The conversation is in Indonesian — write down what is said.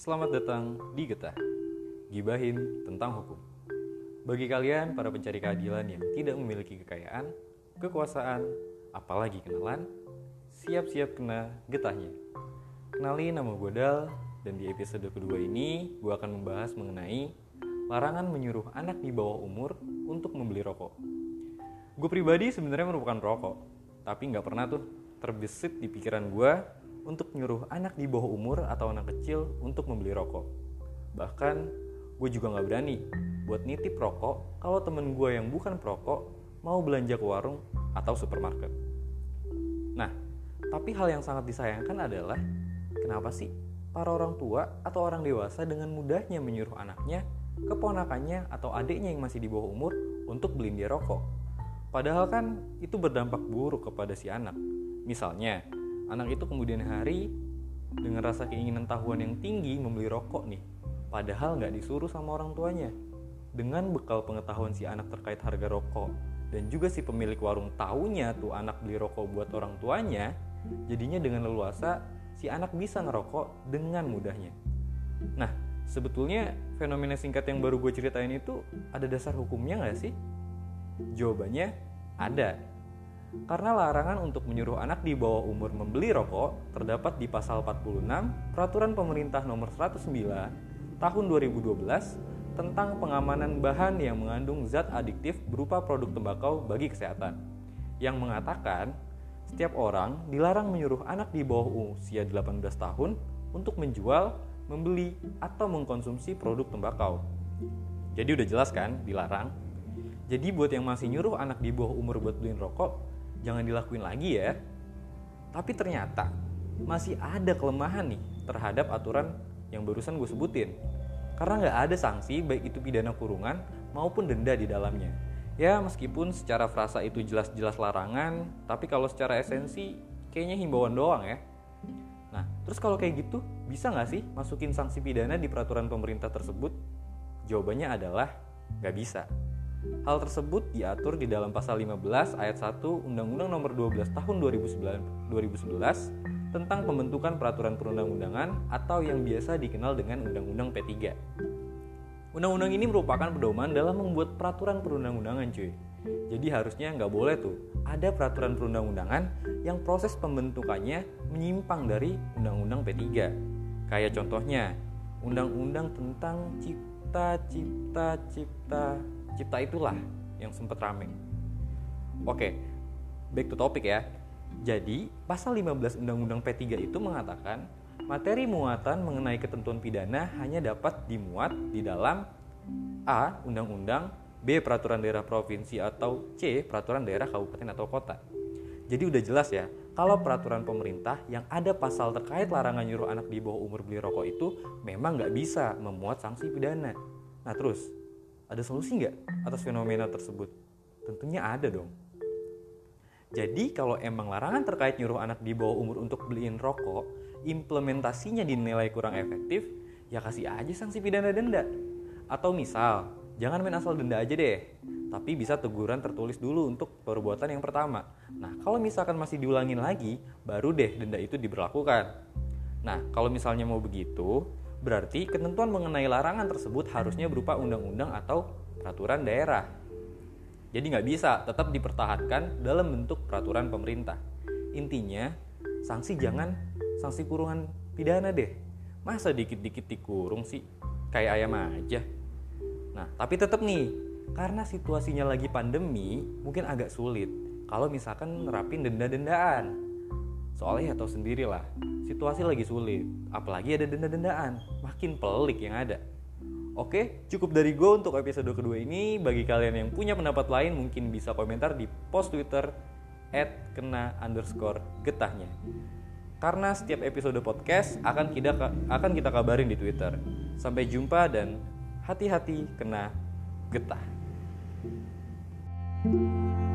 Selamat datang di Getah, gibahin tentang hukum. Bagi kalian para pencari keadilan yang tidak memiliki kekayaan, kekuasaan, apalagi kenalan, siap-siap kena getahnya. Kenali nama gue Dal, dan di episode kedua ini gue akan membahas mengenai larangan menyuruh anak di bawah umur untuk membeli rokok. Gue pribadi sebenarnya merupakan perokok, tapi nggak pernah tuh terbesit di pikiran gue untuk nyuruh anak di bawah umur atau anak kecil untuk membeli rokok. Bahkan gue juga nggak berani buat nitip rokok kalau temen gue yang bukan perokok mau belanja ke warung atau supermarket. Nah, tapi hal yang sangat disayangkan adalah kenapa sih para orang tua atau orang dewasa dengan mudahnya menyuruh anaknya, keponakannya atau adiknya yang masih di bawah umur untuk beliin dia rokok. Padahal kan itu berdampak buruk kepada si anak. Misalnya, anak itu kemudian hari dengan rasa keinginan tahuan yang tinggi membeli rokok nih, padahal nggak disuruh sama orang tuanya. Dengan bekal pengetahuan si anak terkait harga rokok dan juga si pemilik warung tahunya tuh anak beli rokok buat orang tuanya, jadinya dengan leluasa si anak bisa ngerokok dengan mudahnya. Nah, sebetulnya fenomena singkat yang baru gue ceritain itu ada dasar hukumnya nggak sih? Jawabannya ada. Karena larangan untuk menyuruh anak di bawah umur membeli rokok terdapat di pasal 46 Peraturan Pemerintah Nomor 109 Tahun 2012 tentang pengamanan bahan yang mengandung zat adiktif berupa produk tembakau bagi kesehatan yang mengatakan setiap orang dilarang menyuruh anak di bawah usia 18 tahun untuk menjual, membeli, atau mengkonsumsi produk tembakau. Jadi udah jelas kan, dilarang. Jadi buat yang masih nyuruh anak di bawah umur buat beliin rokok, jangan dilakuin lagi ya. Tapi ternyata masih ada kelemahan nih terhadap aturan yang barusan gue sebutin. Karena nggak ada sanksi baik itu pidana kurungan maupun denda di dalamnya. Ya meskipun secara frasa itu jelas-jelas larangan, tapi kalau secara esensi kayaknya himbauan doang ya. Nah, terus kalau kayak gitu, bisa nggak sih masukin sanksi pidana di peraturan pemerintah tersebut? Jawabannya adalah nggak bisa. Hal tersebut diatur di dalam pasal 15 ayat 1 Undang-Undang Nomor 12 Tahun 2011 tentang pembentukan peraturan perundang-undangan atau yang biasa dikenal dengan Undang-Undang P3. Undang-undang ini merupakan pedoman dalam membuat peraturan perundang-undangan cuy. Jadi harusnya nggak boleh tuh ada peraturan perundang-undangan yang proses pembentukannya menyimpang dari Undang-Undang P3. Kayak contohnya, Undang-Undang tentang Cipta, Cipta, Cipta, Cipta itulah yang sempat rame. Oke, back to topic ya. Jadi, pasal 15 Undang-Undang P3 itu mengatakan materi muatan mengenai ketentuan pidana hanya dapat dimuat di dalam A. Undang-undang, B. Peraturan daerah provinsi atau C. Peraturan daerah kabupaten atau kota. Jadi udah jelas ya, kalau peraturan pemerintah yang ada pasal terkait larangan nyuruh anak di bawah umur beli rokok itu memang nggak bisa memuat sanksi pidana. Nah terus, ada solusi nggak atas fenomena tersebut? Tentunya ada dong. Jadi kalau emang larangan terkait nyuruh anak di bawah umur untuk beliin rokok, implementasinya dinilai kurang efektif, ya kasih aja sanksi pidana denda. Atau misal, jangan main asal denda aja deh, tapi bisa teguran tertulis dulu untuk perbuatan yang pertama. Nah, kalau misalkan masih diulangin lagi, baru deh denda itu diberlakukan. Nah, kalau misalnya mau begitu, Berarti ketentuan mengenai larangan tersebut harusnya berupa undang-undang atau peraturan daerah. Jadi nggak bisa tetap dipertahankan dalam bentuk peraturan pemerintah. Intinya, sanksi jangan sanksi kurungan pidana deh. Masa dikit-dikit dikurung sih? Kayak ayam aja. Nah, tapi tetap nih, karena situasinya lagi pandemi, mungkin agak sulit kalau misalkan nerapin denda-dendaan Soalnya ya tahu sendiri lah, situasi lagi sulit, apalagi ada denda-dendaan, makin pelik yang ada. Oke, cukup dari gue untuk episode kedua ini. Bagi kalian yang punya pendapat lain, mungkin bisa komentar di post Twitter at kena underscore getahnya. Karena setiap episode podcast akan kita akan kita kabarin di Twitter. Sampai jumpa dan hati-hati kena getah. thank you